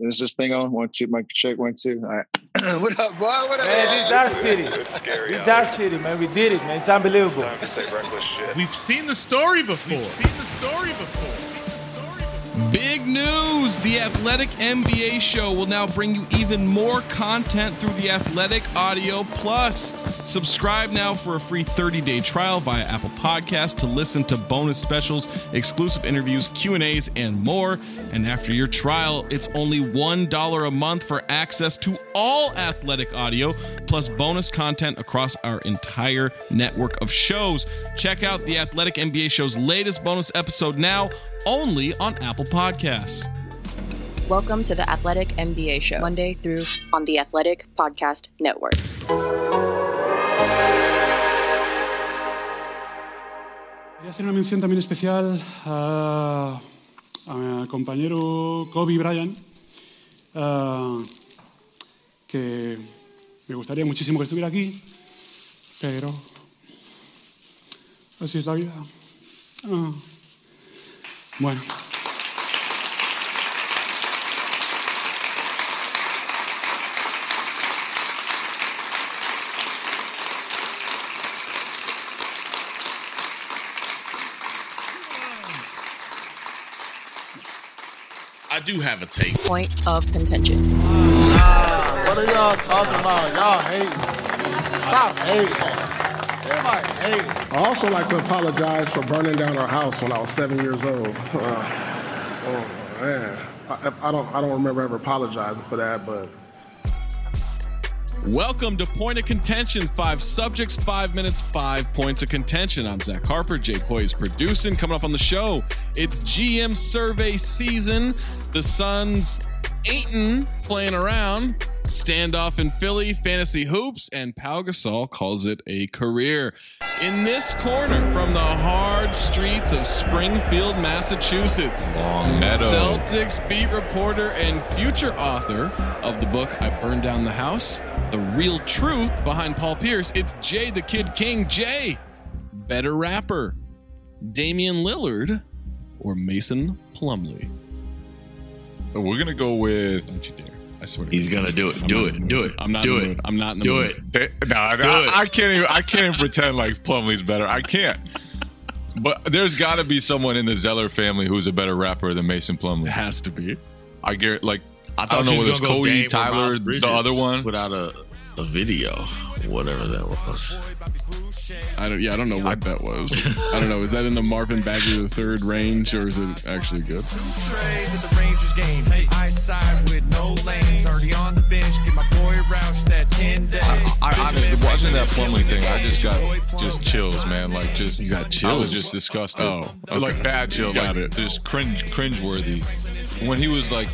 Is this thing on? One, two, mic check, one, two. All right. what up, boy? What up? Man, this is our city. This is our city, man. We did it, man. It's unbelievable. We've seen the story before. We've seen the story before. Big news! The Athletic NBA show will now bring you even more content through the Athletic Audio Plus. Subscribe now for a free 30-day trial via Apple Podcast to listen to bonus specials, exclusive interviews, Q&As, and more. And after your trial, it's only $1 a month for access to all Athletic Audio plus bonus content across our entire network of shows. Check out the Athletic NBA show's latest bonus episode now only on Apple Podcasts. Welcome to the Athletic MBA Show, Monday through on the Athletic Podcast Network. Quería hacer una mención también especial a, a mi compañero Kobe Bryant, que me gustaría muchísimo que estuviera aquí, pero así es la vida. Ah, bueno. I do have a take. Point of contention. What are y'all talking about? Y'all hate. Stop hating. Everybody hate. I also like to apologize for burning down our house when I was seven years old. Uh, oh man, I, I don't I don't remember ever apologizing for that, but Welcome to Point of Contention. Five subjects, five minutes, five points of contention. I'm Zach Harper. Jade Hoye is producing. Coming up on the show, it's GM survey season. The Suns ain't playing around. Standoff in Philly, fantasy hoops, and Pau Gasol calls it a career. In this corner, from the hard streets of Springfield, Massachusetts, Longmeadow. Celtics beat reporter and future author of the book I Burned Down the House, The Real Truth Behind Paul Pierce. It's Jay the Kid King. Jay, better rapper, Damian Lillard or Mason Plumlee? We're gonna go with. Don't you dare. I swear to He's God. gonna do it. I'm Do it. Do it. I'm not Do in the it. mood. I'm not in the Do mood. it. They- No, I, Do I, it. I can't even. I can't even pretend like Plumlee's better. I can't. But there's got to be someone in the Zeller family who's a better rapper than Mason Plumlee. It has to be. I get like I I thought don't know whether was it's go Cody, Dame Tyler, the other one. without a a video, whatever that was. I don't. Yeah, I don't know what that was. I don't know. Is that in the Marvin Bagley the third range, or is it actually good? Trays at the Rangers game. I side with no lanes. Already on the bench. Get my boy Roush that 10. I, I honestly watching that Plumlee thing, I just got just chills, man. Like just You got I was chills? just disgusted. Oh, okay. like bad chills. Got like it. just cringe, cringe worthy. When he was like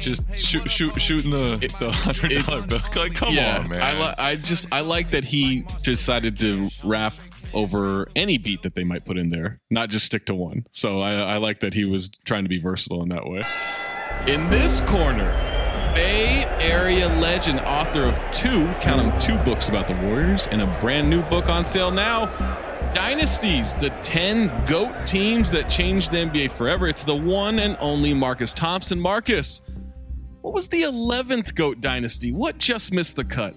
just shoot, shoot, shooting the the hundred dollar bill. Like, come yeah, on, man. I, li- I just I like that he decided to rap over any beat that they might put in there, not just stick to one. So I, I like that he was trying to be versatile in that way. In this corner, Bay Area legend, author of two, count them, two books about the Warriors, and a brand new book on sale now. Dynasties, the 10 GOAT teams that changed the NBA forever. It's the one and only Marcus Thompson. Marcus, what was the 11th GOAT dynasty? What just missed the cut?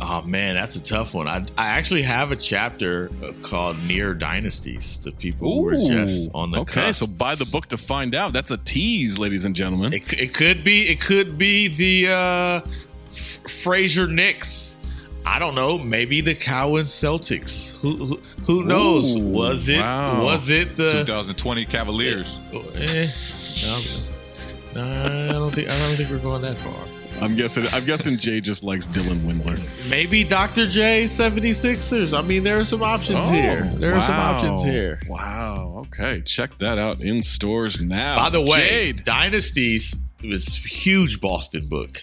Oh man, that's a tough one. I, I actually have a chapter uh, called Near Dynasties. The people who were just on the okay, cusp. so buy the book to find out. That's a tease, ladies and gentlemen. It, it could be it could be the uh, F- Frazier Knicks. I don't know. Maybe the Cowens Celtics. Who who, who knows? Ooh, was it wow. was it the 2020 Cavaliers. Eh, no, no, I don't think I don't think we're going that far. I'm guessing. I'm guessing Jay just likes Dylan Windler. Maybe Dr. J 76ers. I mean, there are some options Oh, here. There are some options here. Wow. Okay, check that out in stores now. By the way, Jade. dynasties it was huge Boston book.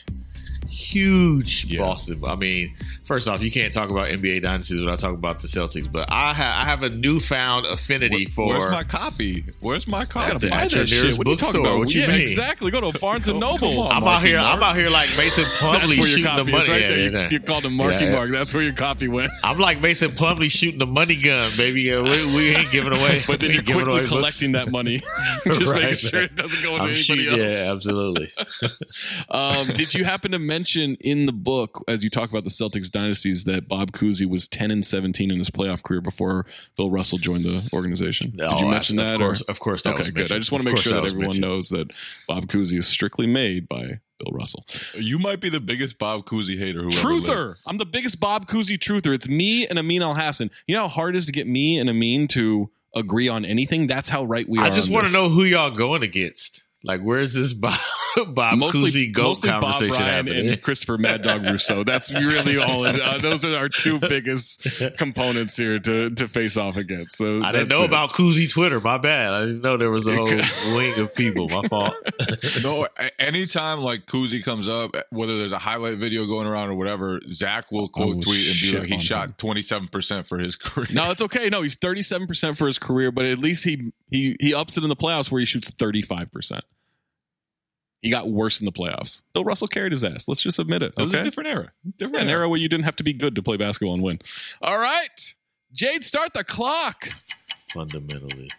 Huge Boston. I mean, first off, you can't talk about NBA dynasties without talking about the Celtics. But I, ha- I have a newfound affinity for. Where's my copy? Where's my copy? gotta buy that shit. What talking about? What you yeah, mean? exactly. Go to Barnes and Noble. I'm out here. I'm out here like Mason Plumlee shooting the money. right Yeah, there. You, yeah, you called him Marky Yeah. Mark. That's where your copy went. I'm like Mason Plumlee shooting the money gun, baby. Yeah, we, we ain't giving away. But then you're quickly away books. collecting that money, just Right. making sure it doesn't go into I'm anybody else. Yeah, absolutely. um, did you happen to mention in the book, as you talk about the Celtics dynasties, that Bob Cousy was 10 and 17 in his playoff career before Bill Russell joined the organization? Did Oh, you mention that? of course- or? of course that okay, was good. I just want to make sure that that everyone mentioned. knows that Bob Cousy is strictly made by Bill Russell. You might be the biggest Bob Cousy hater who ever Truther. lived. I'm the biggest Bob Cousy truther. It's me and Amin Elhassan. You know how hard it is to get me and Amin to agree on anything? That's how right we are. I just want to know who y'all going against. Like, where's this Bob, Bob Cousy goat mostly Bob conversation Bryan happening? and Christopher Mad Dog Russo. That's really all. It, uh, those are our two biggest components here to to face off against. So I didn't know it. about Cousy Twitter. My bad. I didn't know there was a whole wing of people. My fault. no, anytime like Cousy comes up, whether there's a highlight video going around or whatever, Zach will quote will tweet and be like, he shot 27% for his career. No, it's okay. No, he's thirty seven percent for his career, but at least he he he ups it in the playoffs where he shoots thirty five percent. He got worse in the playoffs. Bill Russell carried his ass. Let's just admit it. It was Okay, a different era. Different an era where you didn't have to be good to play basketball and win. All right, Jade, start the clock. Fundamentally.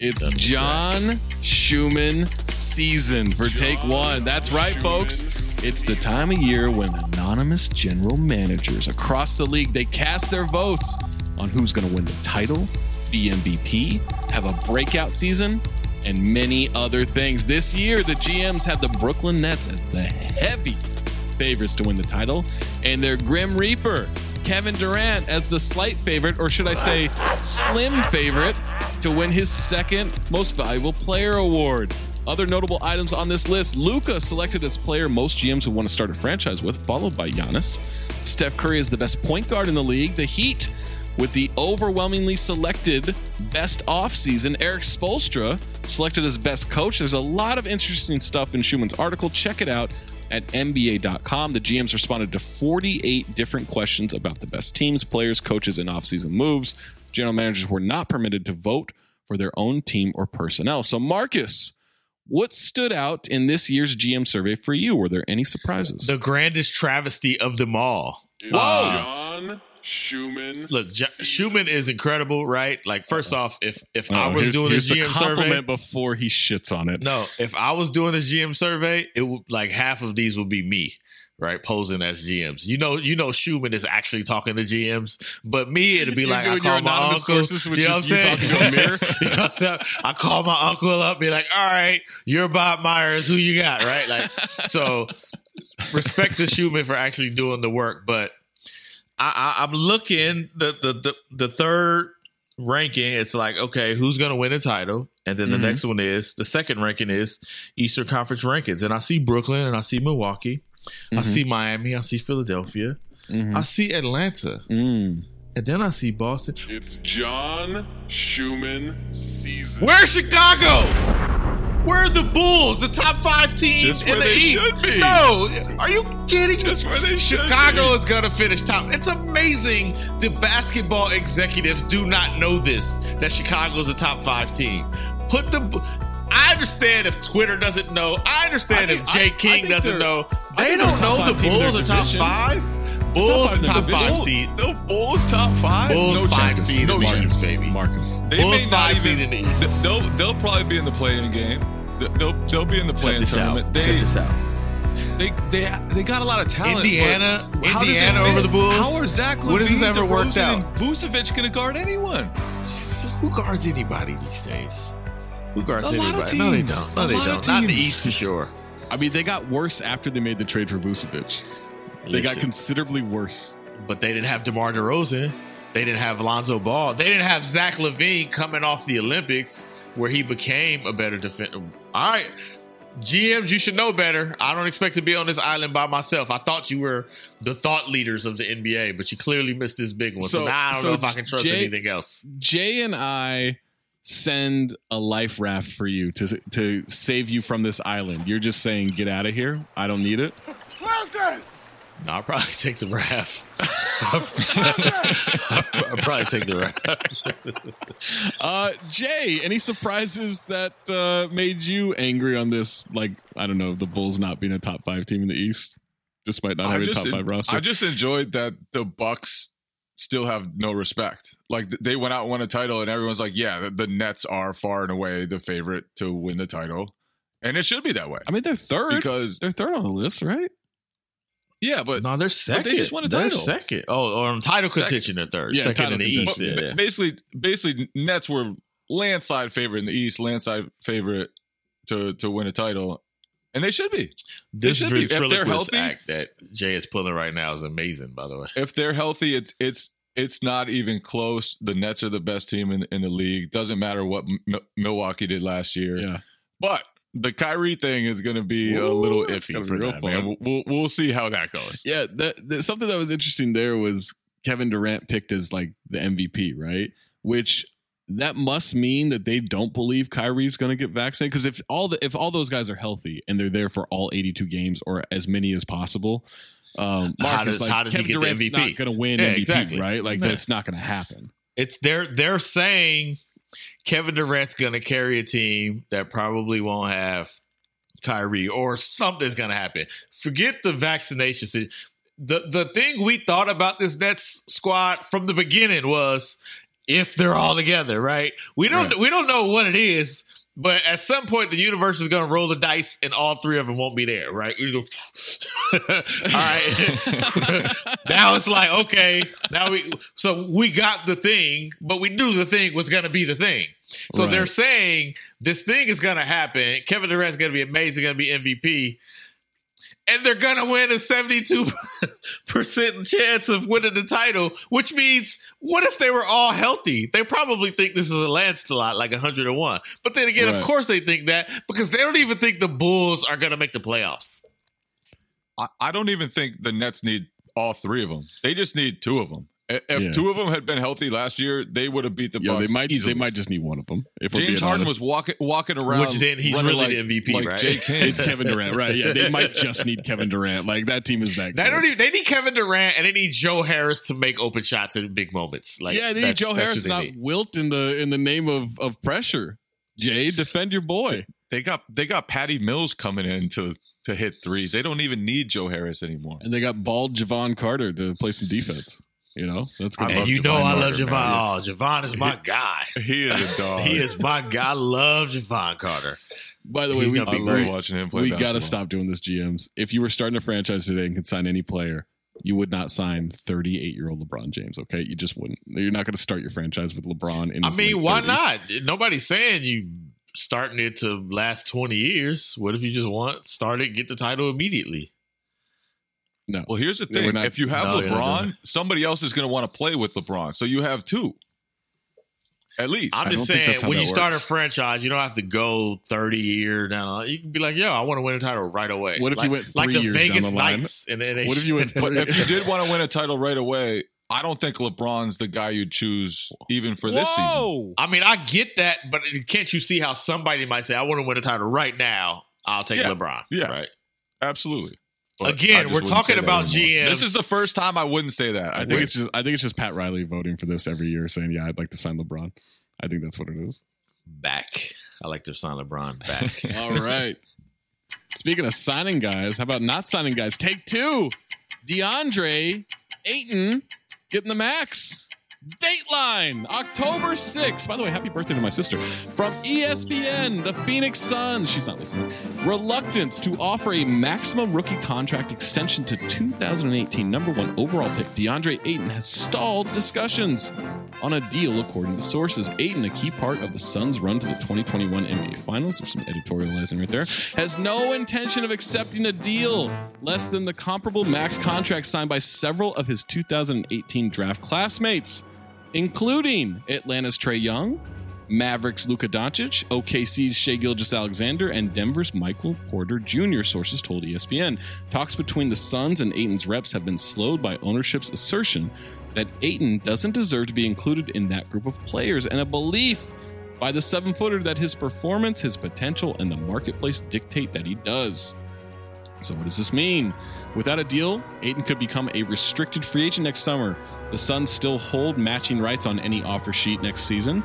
It's John Schuhmann season for take one. That's right, folks. It's the time of year when anonymous general managers across the league they cast their votes on who's going to win the title, be MVP, have a breakout season, and many other things. This year, the GMs have the Brooklyn Nets as the heavy favorites to win the title, and their Grim Reaper, Kevin Durant, as the slight favorite, or should I say, slim favorite, to win his second Most Valuable Player award. Other notable items on this list Luka selected as player most GMs would want to start a franchise with, followed by Giannis. Steph Curry is the best point guard in the league. The Heat, with the overwhelmingly selected best offseason, Erik Spoelstra selected as best coach. There's a lot of interesting stuff in Schuhmann's article. Check it out at NBA.com. The GMs responded to 48 different questions about the best teams, players, coaches, and offseason moves. General managers were not permitted to vote for their own team or personnel. So, Marcus, what stood out in this year's GM survey for you? Were there any surprises? The grandest travesty of them all. Whoa. Uh, John Schuhmann. Look, J- Schuhmann is incredible, right? Like, first off, if if I Oh, was here's- doing here's this the GM compliment survey, before he shits on it. no, if I was doing this GM survey, it would like half of these would be me, right, posing as GMs. You know, you know, Schuhmann is actually talking to GMs, but me, it'd be You're like I call my uncle. sources, you know is what I'm you talking to a mirror. You know what I'm saying? I call my uncle up, be like, "All right, you're Bob Myers. Who you got?" Right, like so. Respect to Schuhmann for actually doing the work, but I, I, I'm looking the, the the the third ranking. It's like okay, who's going to win the title? And then the Mhm. next one is the second ranking is Eastern Conference rankings, and I see Brooklyn and I see Milwaukee, I Mhm. see Miami, I see Philadelphia, Mhm. I see Atlanta, Mm. and then I see Boston. It's John Schuhmann season. Where's Chicago? Where are the Bulls, the top five teams Just in where the they East? should be. No, are you kidding? Just where they should Chicago be. is gonna finish top. It's amazing the basketball executives do not know this that Chicago's a top five team. Put the. I understand if Twitter doesn't know. I understand I if think- Jay I- I King doesn't know. They don't know the Bulls are top five. Bulls five top five division. seed. The Bulls top five? Bulls no five chance. seed no in the chance. East, baby. Marcus. They Bulls may not five even- seed in the East. They'll they'll probably be in the play-in game. They'll they'll be in the Cut play-in this out. tournament. Cut They, this out. they they they got a lot of talent. Indiana- but how does it Indiana fit? over the Bulls? How are Zach When has this LaVine, ever worked DeRozan, out? Vucevic going to guard anyone? Who guards anybody these days? Who guards A lot of anybody? No, they don't. No, A they lot of don't. Not in the teams. East for sure. I mean, they got worse after they made the trade for Vucevic. They got considerably worse. But they didn't have DeMar DeRozan. They didn't have Alonzo Ball. They didn't have Zach LaVine coming off the Olympics where he became a better defender. All right. GMs, you should know better. I don't expect to be on this island by myself. I thought you were the thought leaders of the NBA, but you clearly missed this big one. So, So- now I don't so know if I can trust Jay- anything else. Jay and I send a life raft for you to to save you from this island, you're just saying, "Get out of here. I don't need it." No, I'll probably take the raft. I'll probably take the raft. Uh, Jay, any surprises that uh, made you angry on this? Like, I don't know, the Bulls not being a top five team in the East, despite not having a top five roster. I just enjoyed that the Bucks still have no respect. Like they went out and won a title, and everyone's like, "Yeah, the, the Nets are far and away the favorite to win the title," and it should be that way. I mean, they're third because they're third on the list, right? Yeah, but no, they're second. they just won a They're second. Oh, or on title Second. contention, they're third. Yeah, second in the East. yeah. Basically, basically, Nets were landslide favorite in the East, landslide favorite to to win a title, and they should be. They This should be if they're healthy. act that Jay is pulling right now is amazing. By the way, If they're healthy, it's it's it's not even close. The Nets are the best team in in the league. Doesn't matter what M- Milwaukee did last year. Yeah. but. The Kyrie thing is going to be a little iffy for be real them, fun. man. We'll, we'll see how that goes. Yeah, that, that- something that was interesting there was Kevin Durant picked as like the MVP, right? Which that must mean that they don't believe Kyrie's going to get vaccinated because if all the if all those guys are healthy and they're there for all 82 games or as many as possible, um, How Marcus, does- like, how does he Kevin get the Durant's MVP? not going to win Yeah, MVP, exactly. right? Like Yeah. that's not going to happen. it's they're they're saying Kevin Durant's going to carry a team that probably won't have Kyrie or something's going to happen. Forget the vaccination. The the thing we thought about this Nets squad from the beginning was if they're all together, right? We don't Right. we don't know what it is. But at some point, the universe is going to roll the dice, and all three of them won't be there, right? All right. now it's like, okay, now we, so we got the thing, but we knew the thing was going to be the thing. So Right. they're saying this thing is going to happen. Kevin Durant's going to be amazing, going to be MVP. And they're going to win a 72% chance of winning the title, which means what if they were all healthy? They probably think this is a landslide, like 101. But then again, Right. of course they think that because they don't even think the Bulls are going to make the playoffs. I, I don't even think the Nets need all three of them. They just need two of them. I- If Yeah. two of them had been healthy last year, they would have beat the Yeah, Bucks. they might easily. they might just need one of them. If we're James being Harden honest. was walking walking around, Which then he's really like, the MVP, like right? Jay King. it's Kevin Durant, right? Yeah, they might just need Kevin Durant. Like that team is that. They good. don't even. They need Kevin Durant and they need Joe Harris to make open shots in big moments. Like yeah, they need Joe Harris they not need. wilt in the in the name of of pressure. Jay, defend your boy. They got they got Patty Mills coming in to to hit threes. They don't even need Joe Harris anymore. And they got bald Jevon Carter to play some defense. You know, that's good. And love you know Jevon I love Carter, Jevon. man. Oh, Jevon is my guy. He is a dog. he is my guy. I love Jevon Carter. By the way, He's we, gonna be I love great. watching him play. we got to stop doing this, GMs. If you were starting a franchise today and could sign any player, you would not sign 38 year old LeBron James. Okay, you just wouldn't. You're not going to start your franchise with LeBron. In I mean, why 30s. not? Nobody's saying you starting it to last twenty years. What if you just want start it, get the title immediately? No. Well, here's the thing: not- if you have No, you're LeBron, somebody else is going to want to play with LeBron. So you have two, at least. I'm just saying, when that you start a franchise, you don't have to go 30 year down. You can be like, yo, I want to win a title right away. What if like, you went like three the years down Vegas the line? Knights? And then they What if you went but if you did want to win a title right away, I don't think LeBron's the guy you'd choose even for this season. I mean, I get that, but can't you see how somebody might say, I want to win a title right now? I'll take Yeah. LeBron. Yeah. Right. Absolutely. But Again, we're talking about anymore. GMs. This is the first time I wouldn't say that. I think would. it's just I think it's just Pat Riley voting for this every year, saying, "Yeah, I'd like to sign LeBron." I think that's what it is. back. I like to sign LeBron back. All right. Speaking of signing guys, how about not signing guys? Take two. DeAndre Ayton getting the max. Dateline, October 6th. By the way, happy birthday to my sister. From ESPN, the Phoenix Suns. She's not listening. Reluctance to offer a maximum rookie contract extension to 2018 number one overall pick. DeAndre Ayton has stalled discussions on a deal, according to sources. Ayton, a key part of the Suns' run to the 2021 NBA Finals, there's some editorializing right there, has no intention of accepting a deal less than the comparable max contract signed by several of his 2018 draft classmates, including Atlanta's Trae Young, Mavericks Luka Doncic, OKC's Shai Gilgeous-Alexander, and Denver's Michael Porter Jr., sources told ESPN. Talks between the Suns and Ayton's reps have been slowed by ownership's assertion that Aiton doesn't deserve to be included in that group of players and a belief by the seven footer that his performance, his potential, and the marketplace dictate that he does. So, what does this mean? Without a deal, Ayton could become a restricted free agent next summer. The Suns still hold matching rights on any offer sheet next season,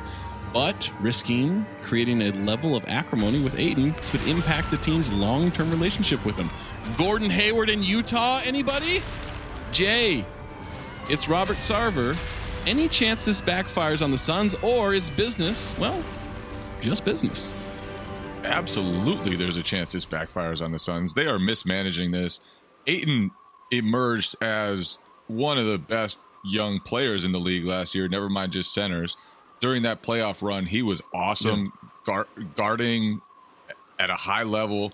but risking creating a level of acrimony with Ayton could impact the team's long term relationship with him. Gordon Hayward in Utah, anybody? Jay, it's Robert Sarver. Any chance this backfires on the Suns, or is business, well, just business? Absolutely, there's a chance this backfires on the Suns. They are mismanaging this. Ayton emerged as one of the best young players in the league last year, never mind just centers. During that playoff run, he was awesome guard, guarding at a high level.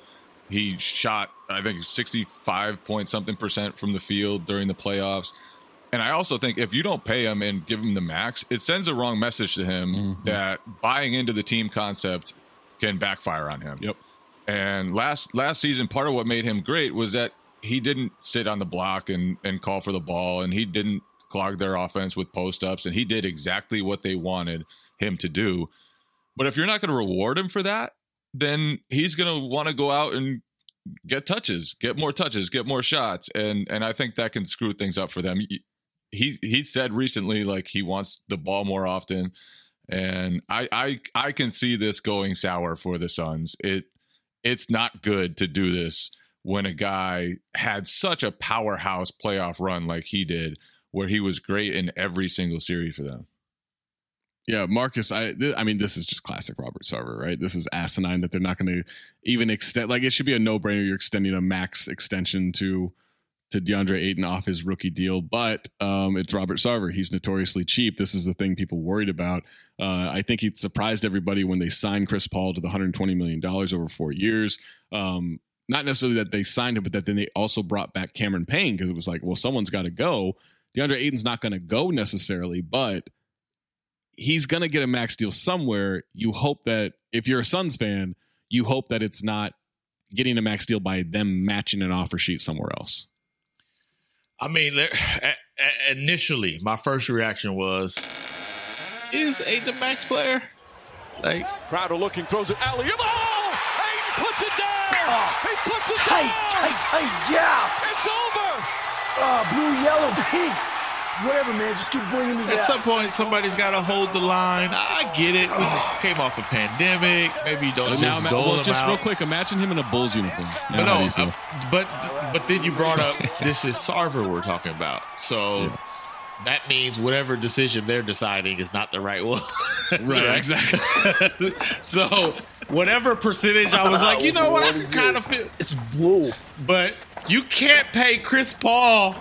He shot, I think, 65 point something percent from the field during the playoffs. And I also think if you don't pay him and give him the max, it sends a wrong message to him Mm-hmm. that buying into the team concept can backfire on him. Yep. And last last season, part of what made him great was that he didn't sit on the block and and call for the ball, and he didn't clog their offense with post ups, and he did exactly what they wanted him to do. But if you're not going to reward him for that, then he's going to want to go out and get touches, get more touches, get more shots, and and I think that can screw things up for them. He he said recently like he wants the ball more often, and I I I can see this going sour for the Suns. It it's not good to do this when a guy had such a powerhouse playoff run like he did, where he was great in every single series for them. Yeah, Marcus. I th- I mean, this is just classic Robert Sarver, right? This is asinine that they're not going to even extend. Like, it should be a no brainer. You're extending a max extension to to DeAndre Ayton off his rookie deal, but um, it's Robert Sarver. He's notoriously cheap. This is the thing people worried about. Uh, I think he surprised everybody when they signed Chris Paul to the 120 million dollars over four years. Um, not necessarily that they signed him, but that then they also brought back Cameron Payne because it was like, well, someone's got to go. DeAndre Ayton's not going to go necessarily, but he's going to get a max deal somewhere. You hope that if you're a Suns fan, you hope that it's not getting a max deal by them matching an offer sheet somewhere else. I mean, there- a- a- initially, my first reaction was, "Is Ayton the max player?" Like Crowder looking, throws it alley. Oh! Ayton puts it. He puts it Tight, down. tight, tight, yeah. It's over. Uh, blue, yellow, pink. Whatever, man. Just keep bringing me At that. some point, somebody's got to hold the line. I get it. We came off a pandemic. Maybe you don't But just now, dole well, them just out. real quick, imagine him in a Bulls uniform. Now, But no, uh, but but then you brought up this is Sarver we're talking about. So that means whatever decision they're deciding is not the right one. Right, exactly. so whatever percentage I was like, you know what, What I kind of feel It's blue. but you can't pay Chris Paul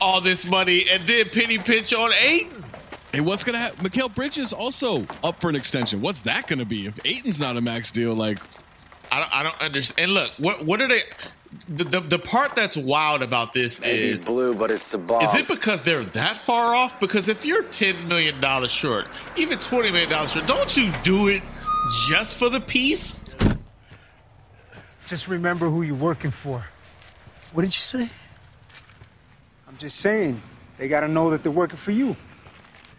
all this money and then penny pinch on Ayton. Hey, what's gonna happen? Mikal Bridges also up for an extension. What's that gonna be if Ayton's not a max deal? Like, I don't, I don't understand. And look, what what are they? The, the the part that's wild about this is blue, but it's the ball. Is it because they're that far off? Because if you're ten million dollars short, even twenty million dollars short, don't you do it just for the piece? Just remember who you're working for. What did you say? I'm just saying, they gotta know that they're working for you.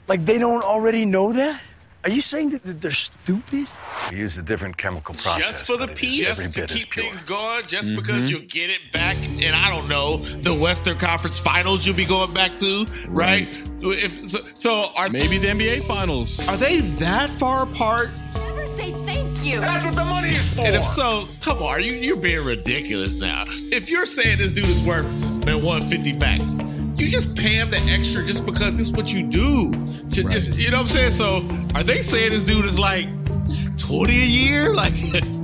Like they don't already know that? Are you saying that that they're stupid? We use a different chemical process. just for the but it is piece, every just to bit as keep pure. things going, just Mm-hmm. because you'll get it back, and I don't know the Western Conference Finals you'll be going back to, right? If so, so are maybe the NBA Finals. Are they that far apart? Never say thank you. That's what the money is for. And if so, come on, are you you're being ridiculous now. If you're saying this dude is worth man 150 max, you just pay him the extra just because this is what you do. To just, you know what I'm saying? So are they saying this dude is like 20 a year? Like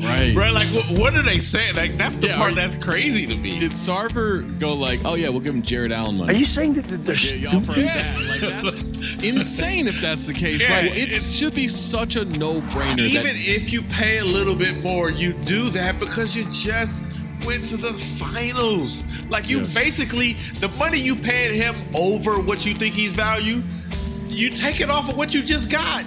Right. bro, like what, what are they saying? Like that's the Yeah, part that's crazy to me. Did Sarver go like, oh yeah, we'll give him Jared Allen money? Are you saying that that they're Yeah, you offer stupid? that. Like, that's insane if that's the case. Yeah, like, it it's- should be such a no-brainer. Even that, if you pay a little bit more, you do that because you just went to the finals. Like you Yes. basically the money you paid him over what you think he's value, you take it off of what you just got.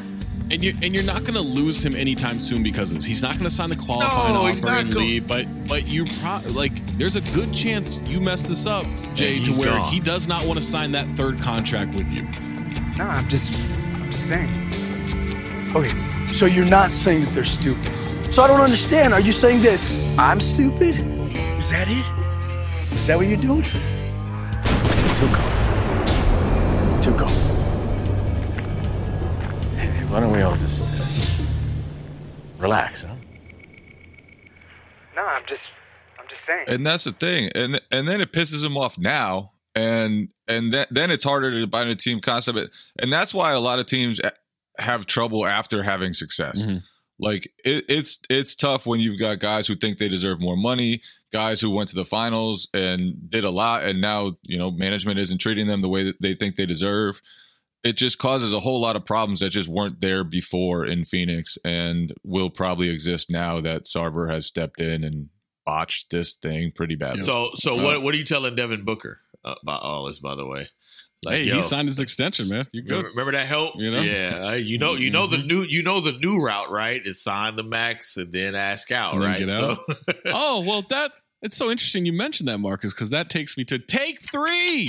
And you and you're not going to lose him anytime soon because of this. he's not going to sign the qualifying No, he's offer not and go- leave. But but you pro- like there's a good chance you mess this up, Jay, to where gone. he does not want to sign that third contract with you. No, I'm just, I'm just saying. Okay, So you're not saying that they're stupid. So I don't understand. Are you saying that I'm stupid? Is that it? Is that what you're doing? Tuco. Tuco. Why don't we all just uh, relax, huh? No, I'm just, I'm just saying. And that's the thing, and and then it pisses him off now, and and then then it's harder to bind a team concept, and that's why a lot of teams have trouble after having success. Mm-hmm. Like it, it's it's tough when you've got guys who think they deserve more money, guys who went to the finals and did a lot, and now you know management isn't treating them the way that they think they deserve. It just causes a whole lot of problems that just weren't there before in Phoenix, and will probably exist now that Sarver has stepped in and botched this thing pretty badly. So, so Uh, what what are you telling Devin Booker uh, about all this? By the way, hey, yo, he signed his extension, man. You good? Remember, remember that help? You know? yeah. uh, you know, you know the Mhm. new, you know the new route, right? Is sign the max and then ask out, then right? out. oh well, that it's so interesting you mentioned that, Marcus, because that takes me to take three.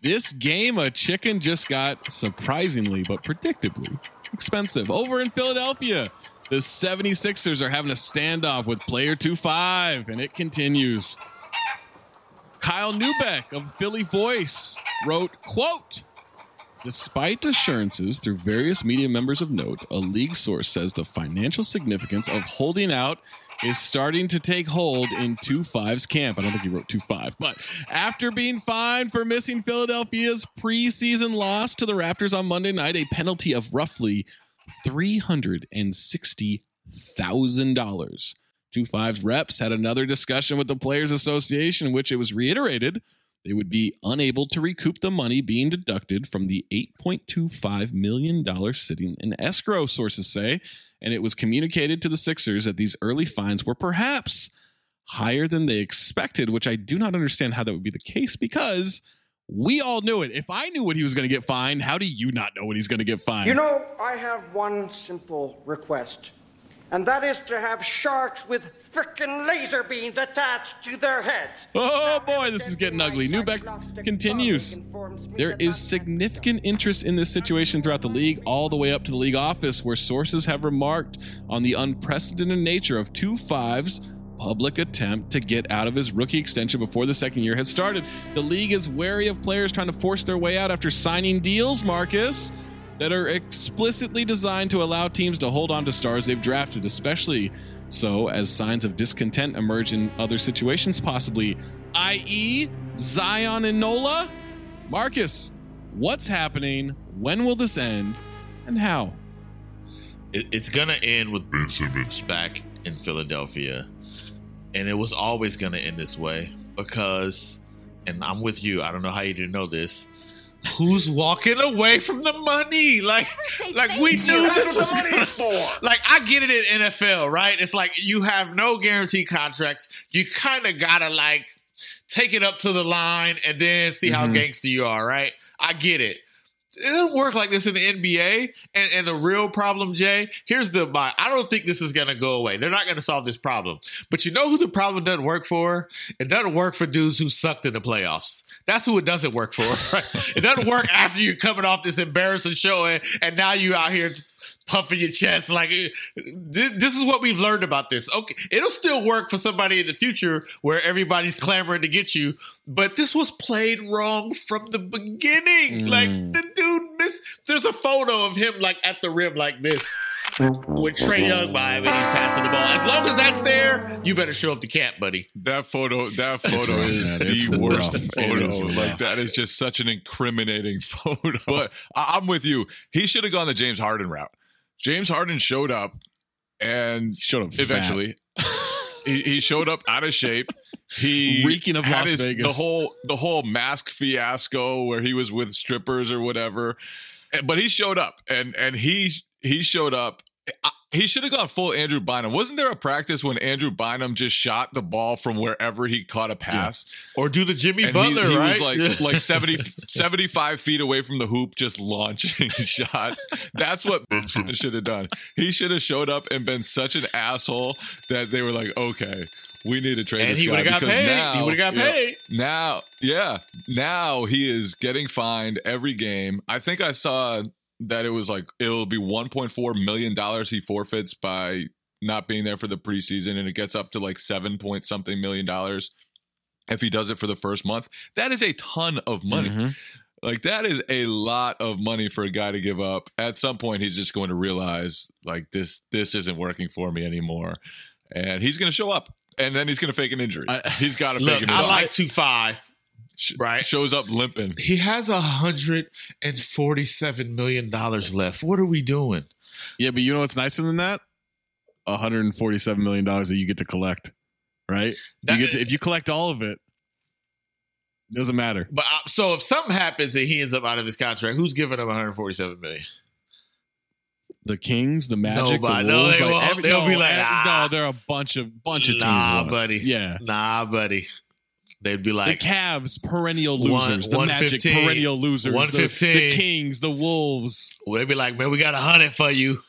This game of chicken just got surprisingly but predictably expensive. Over in Philadelphia, the 76ers are having a standoff with player 2-5, and it continues. Kyle Neubeck of Philly Voice wrote, quote, Despite assurances through various media members of note, a league source says the financial significance of holding out is starting to take hold in 2-5's camp. I don't think he wrote 2-5, but after being fined for missing Philadelphia's preseason loss to the Raptors on Monday night, a penalty of roughly $360,000. 2-5's reps had another discussion with the Players Association in which it was reiterated they would be unable to recoup the money being deducted from the $8.25 million sitting in escrow, sources say. And it was communicated to the Sixers that these early fines were perhaps higher than they expected, which I do not understand how that would be the case because we all knew it. If I knew what he was going to get fined, how do you not know what he's going to get fined? You know, I have one simple request, and that is to have sharks with frickin' laser beams attached to their heads. Oh boy, this is getting ugly. Neubeck continues. There is significant interest in this situation throughout the league, all the way up to the league office, where sources have remarked on the unprecedented nature of two fives public attempt to get out of his rookie extension before the second year had started. The league is wary of players trying to force their way out after signing deals, Marcus, that are explicitly designed to allow teams to hold on to stars they've drafted, especially so as signs of discontent emerge in other situations, possibly, i.e., Zion and Nola. Marcus, what's happening? When will this end? And how? It's gonna end with Ben Simmons back in Philadelphia, and it was always gonna end this way because, and I'm with you. I don't know how you didn't know this. Who's walking away from the money? Like, like we knew this was gonna, like I get it in NFL, right? It's like you have no guarantee contracts. You kind of gotta like take it up to the line and then see how Mhm. gangster you are, right? I get it. It doesn't work like this in the NBA. And, and the real problem, Jay, here's the my I don't think this is gonna go away. They're not gonna solve this problem. But you know who the problem doesn't work for? It doesn't work for dudes who sucked in the playoffs. That's who it doesn't work for. Right? It doesn't work after you're coming off this embarrassing show and and now you out here puffing your chest like this is what we've learned about this. Okay, it'll still work for somebody in the future where everybody's clamoring to get you, but this was played wrong from the beginning. Like mm. the dude missed. There's a photo of him like at the rim like this. With Trae Young by him and he's passing the ball. As long as that's there, you better show up to camp, buddy. That photo, that photo is it's the worst rough. Photo. Like that is just such an incriminating photo. But I- I'm with you. He should have gone the James Harden route. James Harden showed up and showed up eventually. he, he showed up out of shape. He Reeking of had Las his- Vegas. The whole the whole mask fiasco where he was with strippers or whatever. But he showed up and and he he showed up. I- He should have gone full Andrew Bynum. Wasn't there a practice when Andrew Bynum just shot the ball from wherever he caught a pass? Or do the Jimmy And Butler, he, he right? was like like 70, 75 feet away from the hoop, just launching shots. That's what Benson should have done. He should have showed up and been such an asshole that they were like, okay, we need to trade And this he guy would've got because paid. Now, He would've got yeah, paid. Now, yeah, now he is getting fined every game. I think I saw that it was like it'll be 1.4 million dollars he forfeits by not being there for the preseason and it gets up to like 7 point something million dollars if he does it for the first month. That is a ton of money. Mm-hmm. like that is a lot of money for a guy to give up. At some point he's just going to realize like this this isn't working for me anymore. And he's going to show up and then he's going to fake an injury. I, he's got to fake an injury. I like 2-5 Right. Shows up limping. He has a hundred and forty-seven million dollars left. What are we doing? Yeah, but you know what's nicer than that? One hundred and forty-seven million dollars that you get to collect. Right. That, you to, if you collect all of it, doesn't matter. But uh, so if something happens and he ends up out of his contract, who's giving him 147 million? The Kings, the Magic, Nobody. the Wolves, no, they will, like every, they'll no, be like, nah, no, ah. they're a bunch of bunch of nah, teams. Buddy. Yeah, nah, buddy. They'd be like the Cavs, perennial One- losers. the Magic, 115. perennial losers. 115. The, Kings, the Wolves. They'd be like, man, we got a hundred for you.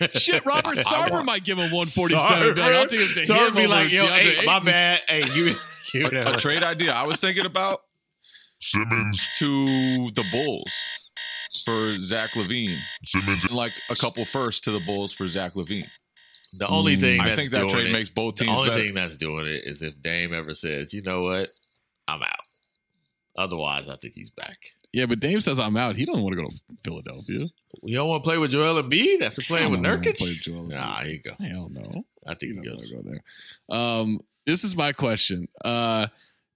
Shit, Robert I Sarver might give him 147. Sarver? I'll take it to Sarver him be like, yo, hey, my bad. Hey, you. you a, a trade idea I was thinking about Simmons to the Bulls for Zach LaVine. Simmons like a couple firsts to the Bulls for Zach LaVine. The only thing I think that trade it- makes both teams. The only better. thing that's doing it is if Dame ever says, you know what, I'm out. Otherwise, I think he's back. Yeah, but Dame says I'm out. He don't want to go to Philadelphia. You don't want to play with Joel Embiid after playing with I don't wanna Nurkic? play with Joel Nah, you go. Hell no. I think he goes. to go there. Um, this is my question. Uh,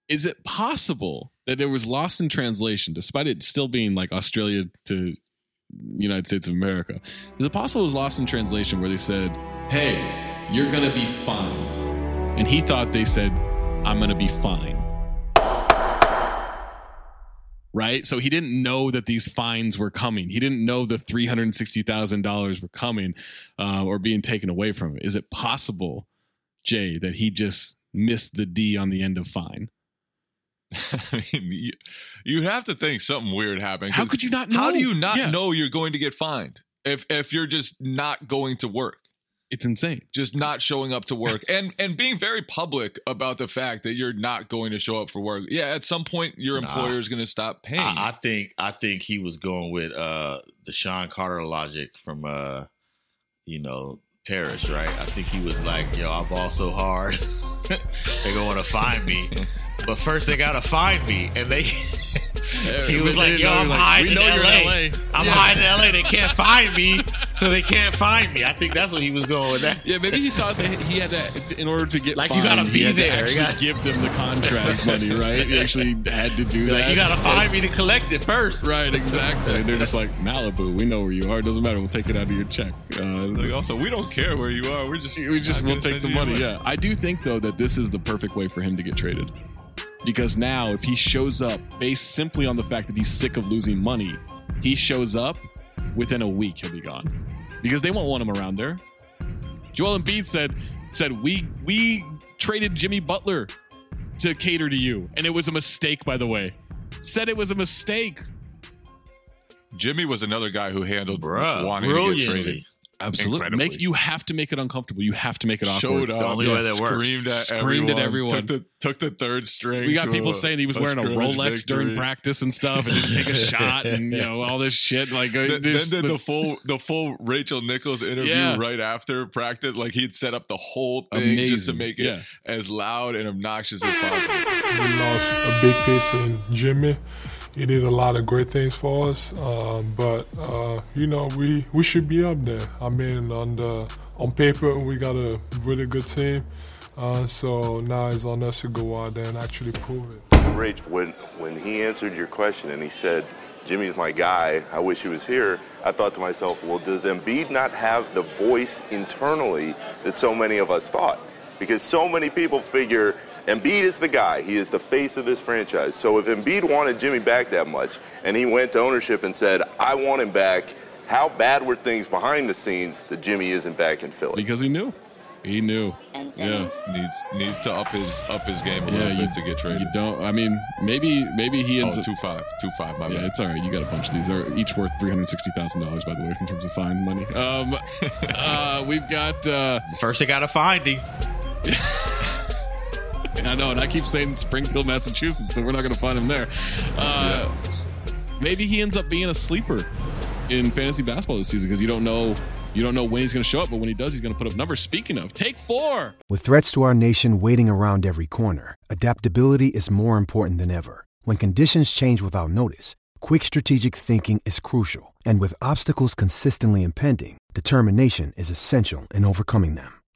is it possible that there was lost in translation, despite it still being like Australia to United States of America? Is it possible it was lost in translation where they said, "Hey, you're gonna be fine," and he thought they said, "I'm gonna be fine." Right, so he didn't know that these fines were coming. He didn't know the three hundred sixty thousand dollars were coming uh, or being taken away from him. Is it possible, Jay, that he just missed the D on the end of fine? I mean, you, you have to think something weird happened. How could you not How do know? you not Yeah. know you're going to get fined if if you're just not going to work? It's insane. Just not showing up to work and and being very public about the fact that you're not going to show up for work. Yeah, at some point your Nah. employer is going to stop paying. I, I think I think he was going with uh the Shawn Carter logic from uh you know Paris, right? I think he was like, yo, I ball so hard, they're gonna want to find me, but first they gotta find me, and they. he was they like, didn't yo, know, I'm like, hiding we in you're LA. in LA. I'm Yeah. hiding in LA. They can't find me, so they can't find me. I think that's what he was going with. That. Yeah, maybe he thought that he had to, in order to get Like, you gotta be had to there. You gotta- give them the contract money, right? He actually had to do Be that. You gotta find me to collect it first. Right, exactly. And they're just like Malibu. We know where you are. It doesn't matter. We'll take it out of your check. Uh, like also, we don't care where you are. We're just we just we'll take the you money. Yeah, I do think though that this is the perfect way for him to get traded, because now if he shows up based simply on the fact that he's sick of losing money, he shows up within a week he'll be gone, because they won't want him around there. Joel Embiid said said we we traded Jimmy Butler to cater to you, and it was a mistake. By the way, said it was a mistake. Jimmy was another guy who handled Bruh, wanting to get traded. Absolutely. Incredibly. Make you have to make it uncomfortable. You have to make it awkward. Showed up, yeah, screamed at Screamed everyone, at everyone. Took the, took the third string. We got people a- saying he was a wearing a scrimmage Rolex during practice and stuff, and didn't take a shot, and you know all this shit. Like, uh, Then, then did the- the full the full Rachel Nichols interview Yeah. right after practice. Like he'd set up the whole thing just to make it Yeah. as loud and obnoxious as possible. We lost a big piece in Jimmy. He did a lot of great things for us. Um, but uh, you know, we we should be up there. I mean, on the on paper, we got a really good team. Uh, so now it's on us to go out there and actually prove it. Rach, when when he answered your question and he said, "Jimmy's my guy. I wish he was here." I thought to myself, "Well, does Embiid not have the voice internally that so many of us thought?" Because so many people figure Embiid is the guy. He is the face of this franchise. So if Embiid wanted Jimmy back that much and he went to ownership and said, "I want him back," how bad were things behind the scenes that Jimmy isn't back in Philly? Because he knew. He knew. Yeah, Yeah. needs needs to up his up his game a Yeah, little you- bit to get traded. You don't. I mean, maybe maybe he ends oh, up two five, two five. My yeah, bad. it's all right. You got a bunch of these. They're each worth three hundred sixty thousand dollars, by the way, in terms of fine money. Um, uh, we've got uh, first. They got to find him. I know, and I keep saying Springfield, Massachusetts, so we're not going to find him there. Uh, Maybe he ends up being a sleeper in fantasy basketball this season because you don't know you don't know when he's going to show up, but when he does, he's going to put up numbers. Speaking of, take four. With threats to our nation waiting around every corner, adaptability is more important than ever. When conditions change without notice, quick strategic thinking is crucial. And with obstacles consistently impending, determination is essential in overcoming them.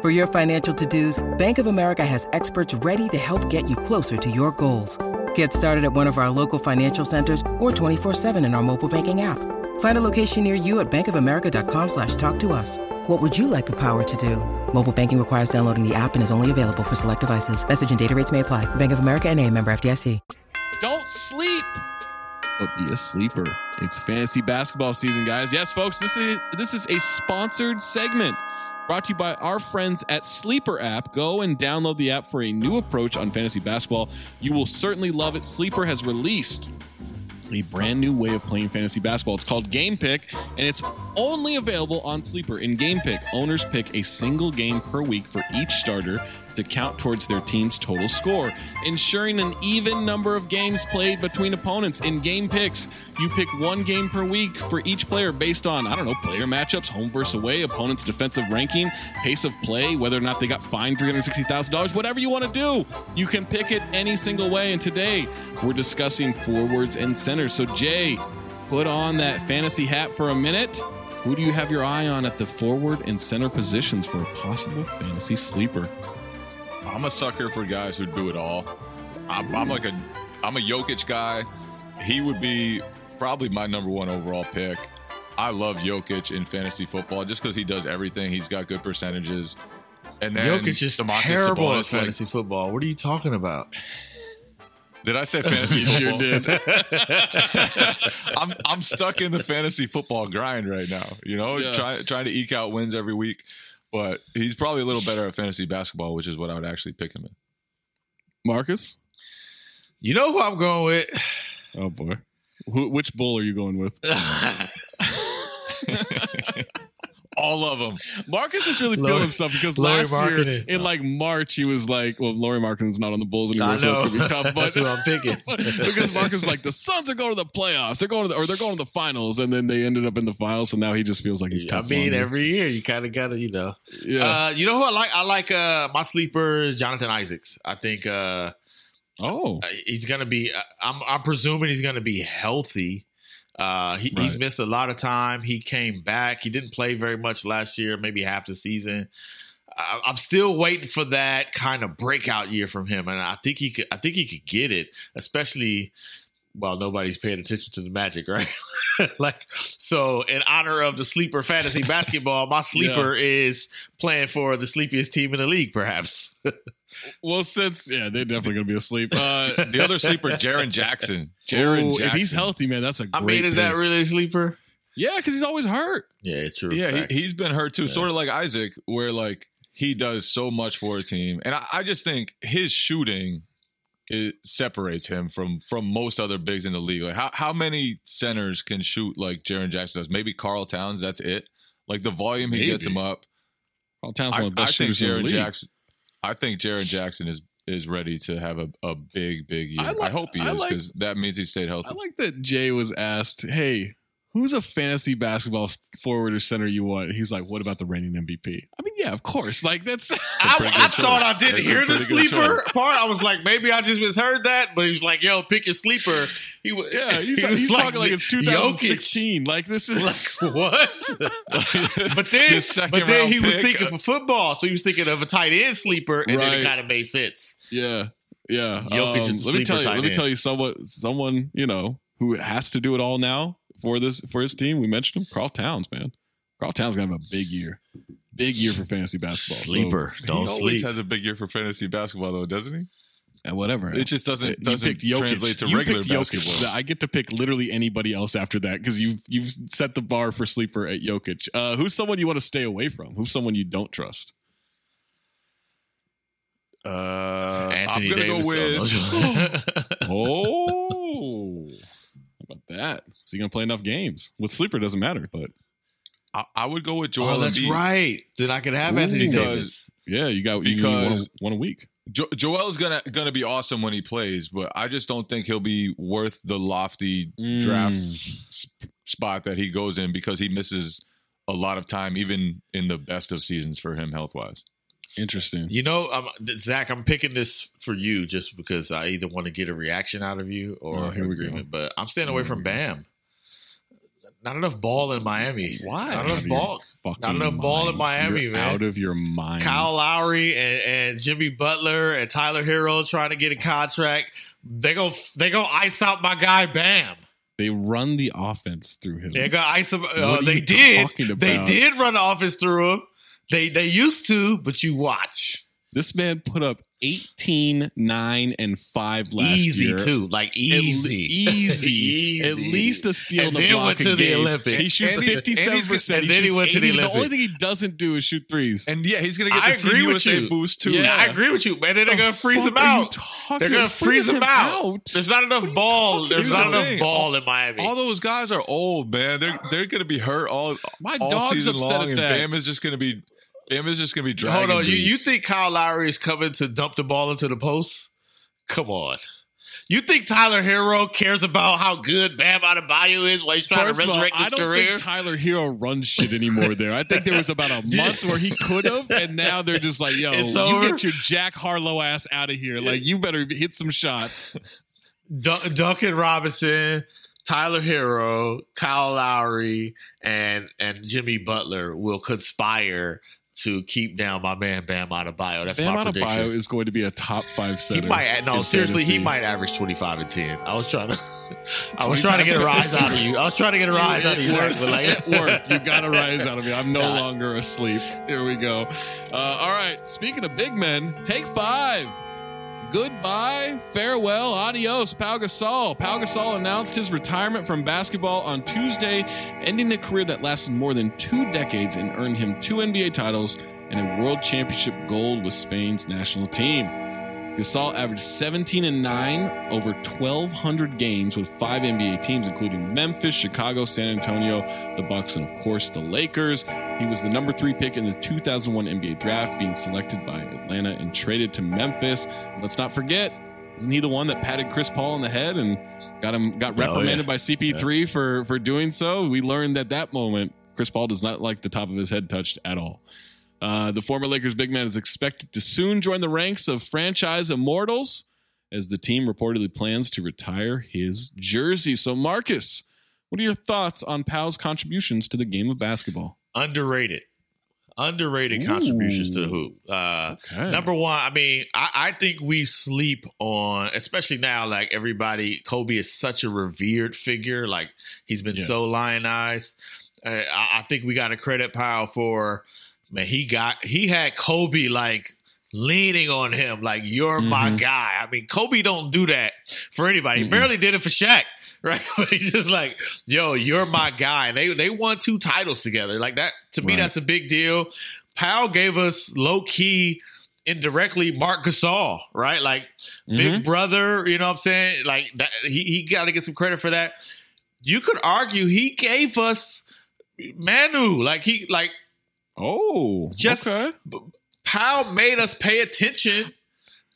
For your financial to-dos, Bank of America has experts ready to help get you closer to your goals. Get started at one of our local financial centers or 24-7 in our mobile banking app. Find a location near you at bankofamerica.com slash talk to us. What would you like the power to do? Mobile banking requires downloading the app and is only available for select devices. Message and data rates may apply. Bank of America and a member FDIC. Don't sleep, but be a sleeper. It's fantasy basketball season, guys. Yes, folks, this is this is a sponsored segment brought to you by our friends at Sleeper app. Go and download the app for a new approach on fantasy basketball. You will certainly love it. Sleeper has released a brand new way of playing fantasy basketball. It's called Game Pick, and it's only available on Sleeper. In Game Pick, owners pick a single game per week for each starter to count towards their team's total score, ensuring an even number of games played between opponents. In Game Picks, you pick one game per week for each player based on, I don't know, player matchups, home versus away, opponent's defensive ranking, pace of play, whether or not they got fined $360,000, whatever you want to do. You can pick it any single way. And today, we're discussing forwards and centers. So, Jay, put on that fantasy hat for a minute. Who do you have your eye on at the forward and center positions for a possible fantasy sleeper? I'm a sucker for guys who do it all. I'm, I'm like a I'm a Jokic guy. He would be probably my number one overall pick. I love Jokic in fantasy football just because he does everything. He's got good percentages. And then Jokic is Domantas terrible Sabonis, at like- fantasy football. What are you talking about? Did I say fantasy You football? sure I'm I'm stuck in the fantasy football grind right now. You know, Yeah. trying trying to eke out wins every week. But he's probably a little better at fantasy basketball, which is what I would actually pick him in. Marcus? You know who I'm going with? Oh, boy. Who, which bull are you going with? All of them. Marcus is really feeling himself because last year in like March he was like, well, Lauri Markkanen's not on the Bulls anymore, I so it's gonna be tough. But That's who I'm picking. because Marcus was like, the Suns are going to the playoffs, they're going to the, or they're going to the finals, and then they ended up in the finals, so now he just feels like he's I tough. mean, every year you kind of got to, you know. Yeah. Uh, you know who I like? I like uh, my sleeper is Jonathan Isaacs. I think. Uh, oh, he's gonna be. uh, I'm. I'm presuming he's gonna be healthy. Uh, he, He's missed a lot of time. He came back. He didn't play very much last year, maybe half the season. I, I'm still waiting for that kind of breakout year from him, and I think he could. I think he could get it, especially. Well, nobody's paying attention to the Magic, right? like, so in honor of the sleeper fantasy basketball, my sleeper is playing for the sleepiest team in the league, perhaps. well, since yeah, they're definitely gonna be asleep. Uh, The other sleeper, Jaren Jackson. Jaren, Jaren if he's healthy, man, that's a great. I mean, is that really a sleeper? Yeah, because he's always hurt. Yeah, it's true. Yeah, he, he's been hurt too, sort of like Isaac, where like he does so much for a team, and I, I just think his shooting it separates him from from most other bigs in the league. Like how how many centers can shoot like Jaren Jackson does? Maybe Karl Towns. That's it. Like the volume he Maybe. gets him up. Karl Towns I, one of the I best think shooters in the league. Jackson. I think Jaren Jackson is is ready to have a, a big big year. I I, hope he is like- because that means he stayed healthy. I like that Jay was asked, "Hey, who's a fantasy basketball forward or center you want?" He's like, "What about the reigning MVP?" I mean, yeah, of course. Like that's. I, I thought I didn't That's hear the sleeper choice. part. I was like, maybe I just misheard that. But he was like, "Yo, pick your sleeper." He was, Yeah, he's, he was he's talking like it's Jokic. 2016. Like this is Like, what? but then, but then he was thinking for football, so he was thinking of a tight end sleeper, and then it kind of made sense. Yeah, yeah. Jokic Um, let me tell you. Let me tell you someone, someone you know who has to do it all now for this for his team. We mentioned him, Karl Towns. Man, Karl Towns gonna have a big year, big year for fantasy basketball. Sleeper, he don't always sleep. has a big year for fantasy basketball, though, doesn't he? and whatever. It just doesn't You doesn't translate to You regular picked basketball. I get to pick literally anybody else after that because you've you've set the bar for sleeper at Jokic. Uh, who's someone you want to stay away from? Who's someone you don't trust? Uh, Anthony I'm gonna Davis. go with. Oh, how about that? Is he going to play enough games? With sleeper, doesn't matter. But I, I would go with Joel. oh, that's Embiid. right. Then I could have Anthony Davis. yeah, you got you can one, Because- one a week. Jo- Joel's gonna gonna be awesome when he plays, but I just don't think he'll be worth the lofty draft Mm. sp- spot that he goes in because he misses a lot of time, even in the best of seasons for him health wise. Interesting. You know, um, Zach, I'm picking this for you just because I either want to get a reaction out of you or Oh, here we go. agreement. But I'm staying away from. Bam. Not enough ball in Miami. Why? Not enough ball. Not enough ball in Miami, You're man. Out of your mind. Kyle Lowry and, and Jimmy Butler and Tyler Herro trying to get a contract. They go they go ice out my guy Bam. They run the offense through him. They go ice him. Uh, they did. They did run the offense through him. They they used to, but you watch. This man put up 18, 9, and 5 last easy year. Easy, too, like At easy, easy. Easy. At least a steal And a then block went to the game. Olympics. He shoots And he- fifty and seven he's- percent. then he went to the Olympics. The only thing he doesn't do is shoot threes. And yeah, he's gonna get I the Team agree with USA you. boost too. Yeah, I agree with you, man. They're The gonna freeze him out. They're gonna freeze him out. There's not enough ball. There's not enough thing. ball in Miami. All those guys are old, man. They're they're gonna be hurt all My all dog's season upset long, at and. Bam is just gonna be Bam is just gonna be dragging. Hold on, you, dudes. you think Kyle Lowry is coming to dump the ball into the post? Come on. You think Tyler Herro cares about how good Bam Adebayo is while he's trying First to of all, resurrect I don't career? think Tyler Herro runs shit anymore there. I think there was about a month where he could have, and now they're just like, yo, It's you over. get your Jack Harlow ass out of here. Like, you better hit some shots. Dun- Duncan Robinson, Tyler Herro, Kyle Lowry, and and Jimmy Butler will conspire to keep down my man Bam Adebayo. That's Bam my Adebayo prediction. is going to be a top five He center. might no seriously. He might average twenty five and ten. I was trying to, I was trying to get a rise out of you. I was trying to get a rise out of you. Like, it worked. You got a rise out of me. I'm no God. longer asleep. Here we go. Uh, all right. Speaking of big men, take five. Goodbye, farewell, adios, Pau Gasol. Pau Gasol announced his retirement from basketball on Tuesday, ending a career that lasted more than two decades and earned him two NBA titles and a World Championship gold with Spain's national team. Gasol averaged 17 and 9 over 1,200 games with five NBA teams, including Memphis, Chicago, San Antonio, the Bucks, and of course the Lakers. He was the number three pick in the 2001 NBA draft, being selected by Atlanta and traded to Memphis. Let's not forget, isn't he the one that patted Chris Paul on the head and got him got Oh, yeah. reprimanded by CP3 for for doing so? We learned at that moment Chris Paul does not like the top of his head touched at all. Uh, the former Lakers big man is expected to soon join the ranks of franchise immortals as the team reportedly plans to retire his jersey. So, Marcus, what are your thoughts on Pau's contributions to the game of basketball? underrated. Underrated Ooh. contributions to the hoop. Uh, Okay. Number one, I mean, I, I think we sleep on, especially now, like everybody, Kobe is such a revered figure. Like he's been Yeah. so lionized. Uh, I, I think we got to credit Powell for, man, he got, he had Kobe like leaning on him, like, you're my Mhm. guy. I mean, Kobe don't do that for anybody. He Mm-mm. barely did it for Shaq, right? But he's just like, yo, you're my guy. And they, they won two titles together. Like that, to me, Right. that's a big deal. Pau gave us low key indirectly Marc Gasol, right? Like Mhm. big brother, you know what I'm saying? Like that, he he got to get some credit for that. You could argue he gave us Manu, like he like oh just Pau made us pay attention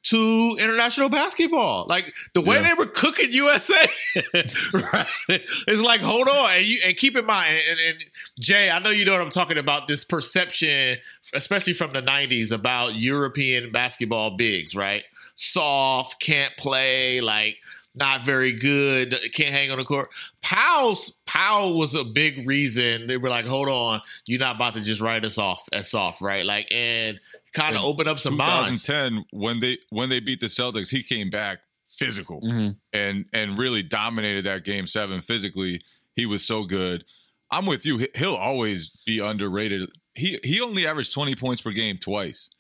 to international basketball. Like the way Yeah. they were cooking USA, right? It's like, hold on, and you and keep in mind, and, and Jay, I know you know what I'm talking about. This perception, especially from the '90s, about European basketball bigs, right? Soft, can't play, like not very good, can't hang on the court. Pau's Pau was a big reason they were like, hold on, you're not about to just write us off as soft, right? Like, and kind of In open up some minds. 2010 when they when they beat the Celtics, he came back physical mm-hmm. and and really dominated that game seven physically. He was so good. I'm with you. He'll always be underrated. He he only averaged 20 points per game twice.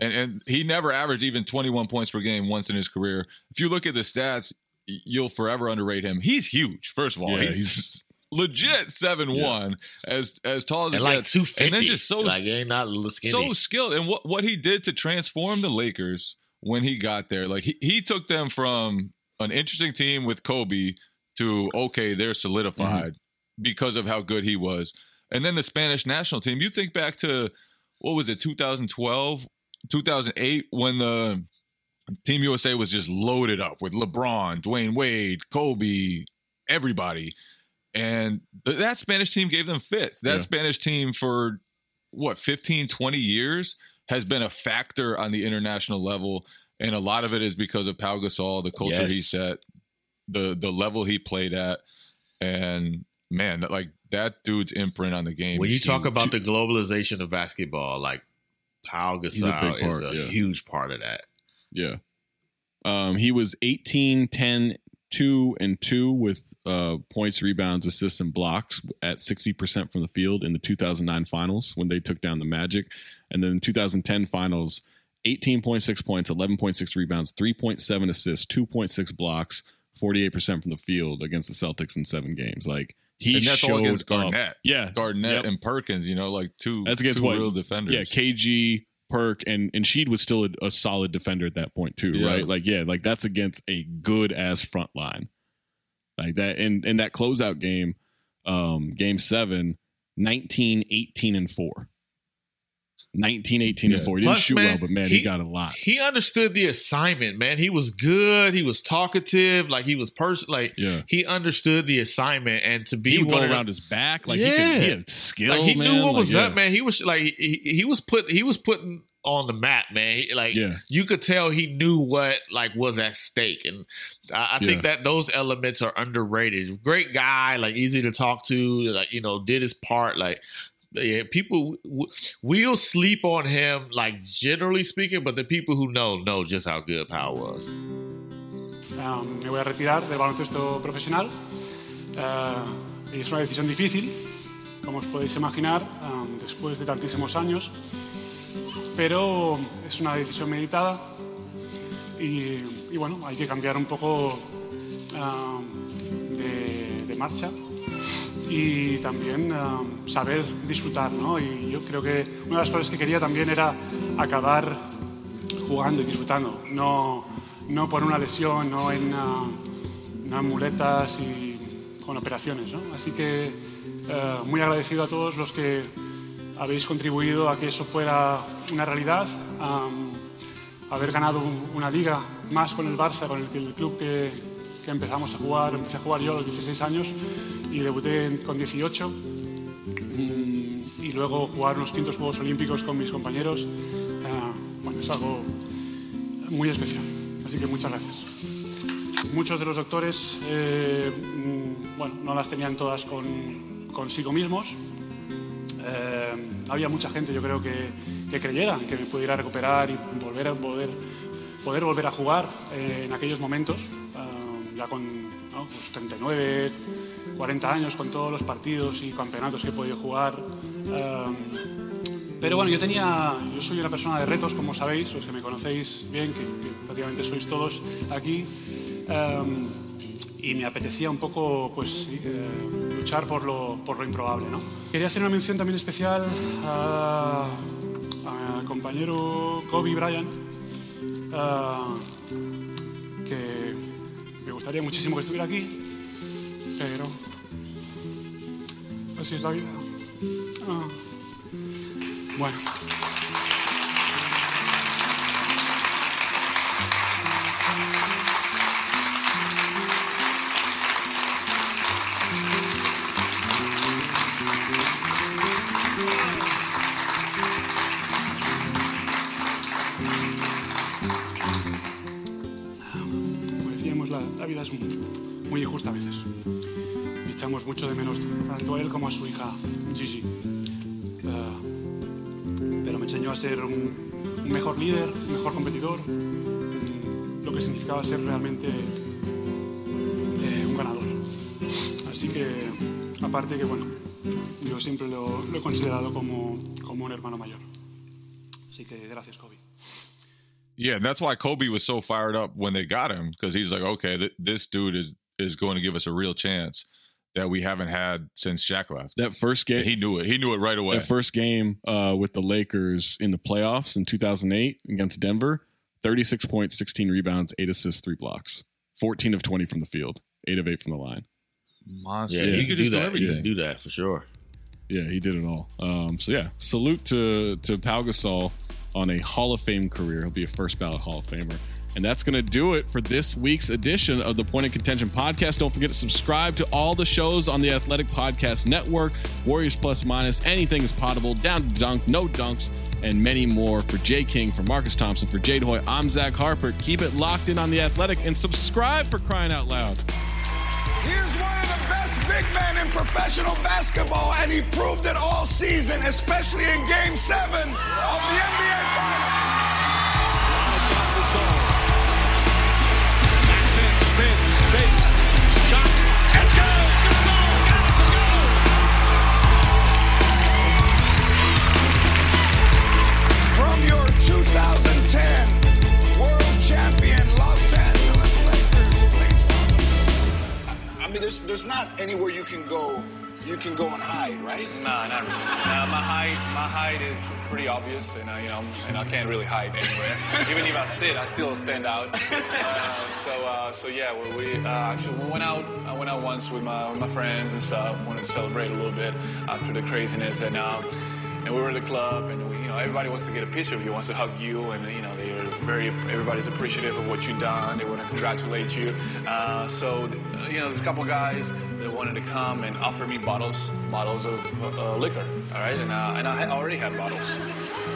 And and he never averaged even 21 points per game once in his career. If you look at the stats, you'll forever underrate him. He's huge. First of all, Yeah, he's, he's- legit seven one, as as tall as and he like 250. and then just so like, ain't not skinny. so skilled and what what he did to transform the Lakers when he got there like he, he took them from an interesting team with Kobe to okay they're solidified mm-hmm. because of how good he was and then the Spanish national team you think back to what was it 2012 2008 when the Team USA was just loaded up with LeBron, Dwyane Wade, Kobe, everybody. And th- that Spanish team gave them fits. That Yeah. Spanish team for what 15 20 years has been a factor on the international level and a lot of it is because of Pau Gasol the culture he set the the level he played at and man like that dude's imprint on the game When you talk about the globalization of basketball, like Pau He's a Gasol part, is a yeah. huge part of that. Yeah. Um, he was 18, 10, 2, and 2 with uh, points, rebounds, assists, and blocks at 60% from the field in the 2009 finals when they took down the Magic. And then 2010 finals, 18.6 points, 11.6 rebounds, 3.7 assists, 2.6 blocks, 48% from the field against the Celtics in seven games. Like, he and that's all showed against up. Garnett. Yeah. Garnett Yep. and Perkins, you know, like two That's against two what? real defenders. Yeah, KG, Perk, and and Sheed was still a, a solid defender at that point too, Yeah. right? Like yeah, like that's against a good ass front line, like that. In in that closeout game, um, game seven, 19, 18, and four. 19, 18, and four. He didn't shoot man, well, but man, he, he- got a lot. He understood the assignment, man. He was good. He was talkative. Like he was person. Like Yeah. he understood the assignment, and to be He would go one of- around his back, like he, could, he had skill. Like he man. knew what Like, was yeah. up, man. He was like he, he was put he was putting on the map, man. He, like Yeah. you could tell he knew what like was at stake, and I, I think Yeah. that those elements are underrated. Great guy, like easy to talk to, like you know did his part, like. Yeah, people w- will sleep on him, like generally speaking, but the people who know know just how good Powell was. Ah, me voy a retirar del baloncesto profesional. Y es una decisión difícil, como os podéis imaginar, ah, después de tantísimos años. Pero es una decisión meditada y, y bueno, hay que cambiar un poco ah, de, de marcha y también ah, saber disfrutar, ¿no? Y yo creo que una de las cosas que quería también era acabar jugando y disfrutando, no, no por una lesión, no en, en muletas y con operaciones, ¿no? Así que eh, muy agradecido a todos los que habéis contribuido a que eso fuera una realidad, a haber ganado un- una liga más con el Barça, con el, el club que, que empezamos a jugar, empecé a jugar yo a los 16 años y debuté con 18 Mm, y luego jugar unos quintos Juegos Olímpicos con mis compañeros, eh, bueno, es algo muy especial. Así que muchas gracias. Muchos de los doctores, eh, mm, bueno, no las tenían todas con, consigo mismos. Eh, había mucha gente, yo creo, que, creyera que me pudiera recuperar y volver a poder, poder volver a jugar eh, en aquellos momentos, ya con ¿no? pues 39, 40 años, con todos los partidos y campeonatos que he podido jugar. Eh, pero bueno, yo tenía, yo soy una persona de retos, como sabéis, los que me conocéis bien, que, que prácticamente sois todos aquí, em, y me apetecía un poco, pues, eh, luchar por lo, por lo improbable, ¿no? Quería hacer una mención también especial a, compañero Kobe Bryant, ah, que gustaría muchísimo que estuviera aquí, pero así es la vida. Ah, bueno. Muy injusta a veces. Y echamos mucho de menos tanto a él como a su hija Gigi. Ah, pero me enseñó a ser un, un mejor líder, un mejor competidor, mm, lo que significaba ser realmente eh, un ganador. Así que, aparte que, bueno, yo siempre lo, lo he considerado como, como un hermano mayor. Así que gracias, Kobe. Yeah, and that's why Kobe was so fired up when they got him because he's like, okay, th- this dude is is going to give us a real chance that we haven't had since Shaq left. That first game, And he knew it. He knew it right away. That first game uh, with the Lakers in the playoffs in 2008 against Denver, 36 points, 16 rebounds, 8 assists, 3 blocks. 14 of 20 from the field, 8 of 8 from the line. Monster. Yeah, he, could do that. He everything. could do that for sure. Yeah, he did it all. Um, so yeah, salute to to Pau Gasol on a Hall of Fame career. He'll be a first ballot Hall of Famer. And that's going to do it for this week's edition of the Point of Contention podcast. Don't forget to subscribe to all the shows on the Athletic Podcast Network. Warriors Plus Minus, anything is potable, down to dunk, no dunks, and many more. For Jay King, for Marcus Thompson, for Jade Hoye, I'm Zach Harper. Keep it locked in on the Athletic and subscribe for crying out loud. Here's one of the best big men in professional basketball, and he proved it all season, especially in Game 7 of the NBA mean, there's there's not anywhere you can go. You can go and hide, right? No, not really. No, my height, my height is, is pretty obvious, and I, you know, and I can't really hide anywhere. Even if I sit, I still stand out. Uh, so, uh, so yeah, we, we uh, actually we went out. I went out once with my with my friends and stuff. Wanted to celebrate a little bit after the craziness, and um, and we were at the club, and we, you know, everybody wants to get a picture of you, wants to hug you, and you know, they are very, everybody's appreciative of what you've done. They want to congratulate you. Uh, so, uh, you know, there's a couple guys that wanted to come and offer me bottles, bottles of uh, liquor, all right, and uh, and I already had bottles.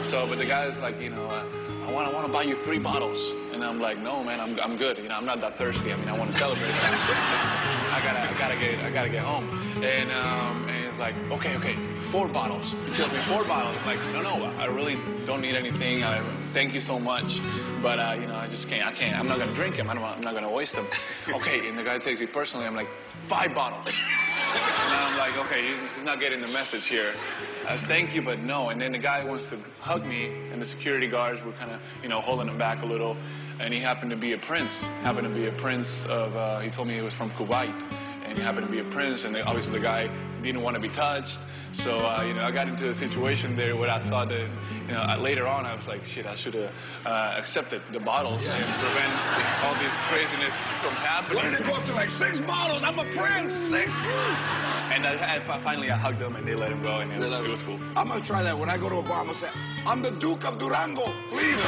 So, but the guy's like, you know, uh, I want, I want to buy you three bottles, and I'm like, no, man, I'm, I'm good. You know, I'm not that thirsty. I mean, I want to celebrate. I gotta, I gotta get, I gotta get home. And um, and like, okay, okay, four bottles. He tells me four bottles. I'm like, no, no, I really don't need anything. I thank you so much, but uh, you know, I just can't, I can't. I'm not gonna drink them. I don't, I'm not gonna waste them. Okay, and the guy takes it personally. I'm like, five bottles. And I'm like, okay, he's, not getting the message here. I said, thank you, but no. And then the guy wants to hug me, and the security guards were kind of, you know, holding him back a little. And he happened to be a prince. Happened to be a prince of. Uh, he told me he was from Kuwait, and he happened to be a prince. And they, obviously, the guy didn't want to be touched. So, uh, you know, I got into a situation there where I thought that, you know, later on, I was like, shit, I should have uh, accepted the bottles and prevent all this craziness from happening. What did it go up to like six bottles? I'm a prince. Six. And I, I, finally, I hugged them and they let him go, and it was, it was cool. I'm gonna try that when I go to a bar. I'm gonna say, I'm the Duke of Durango. Please.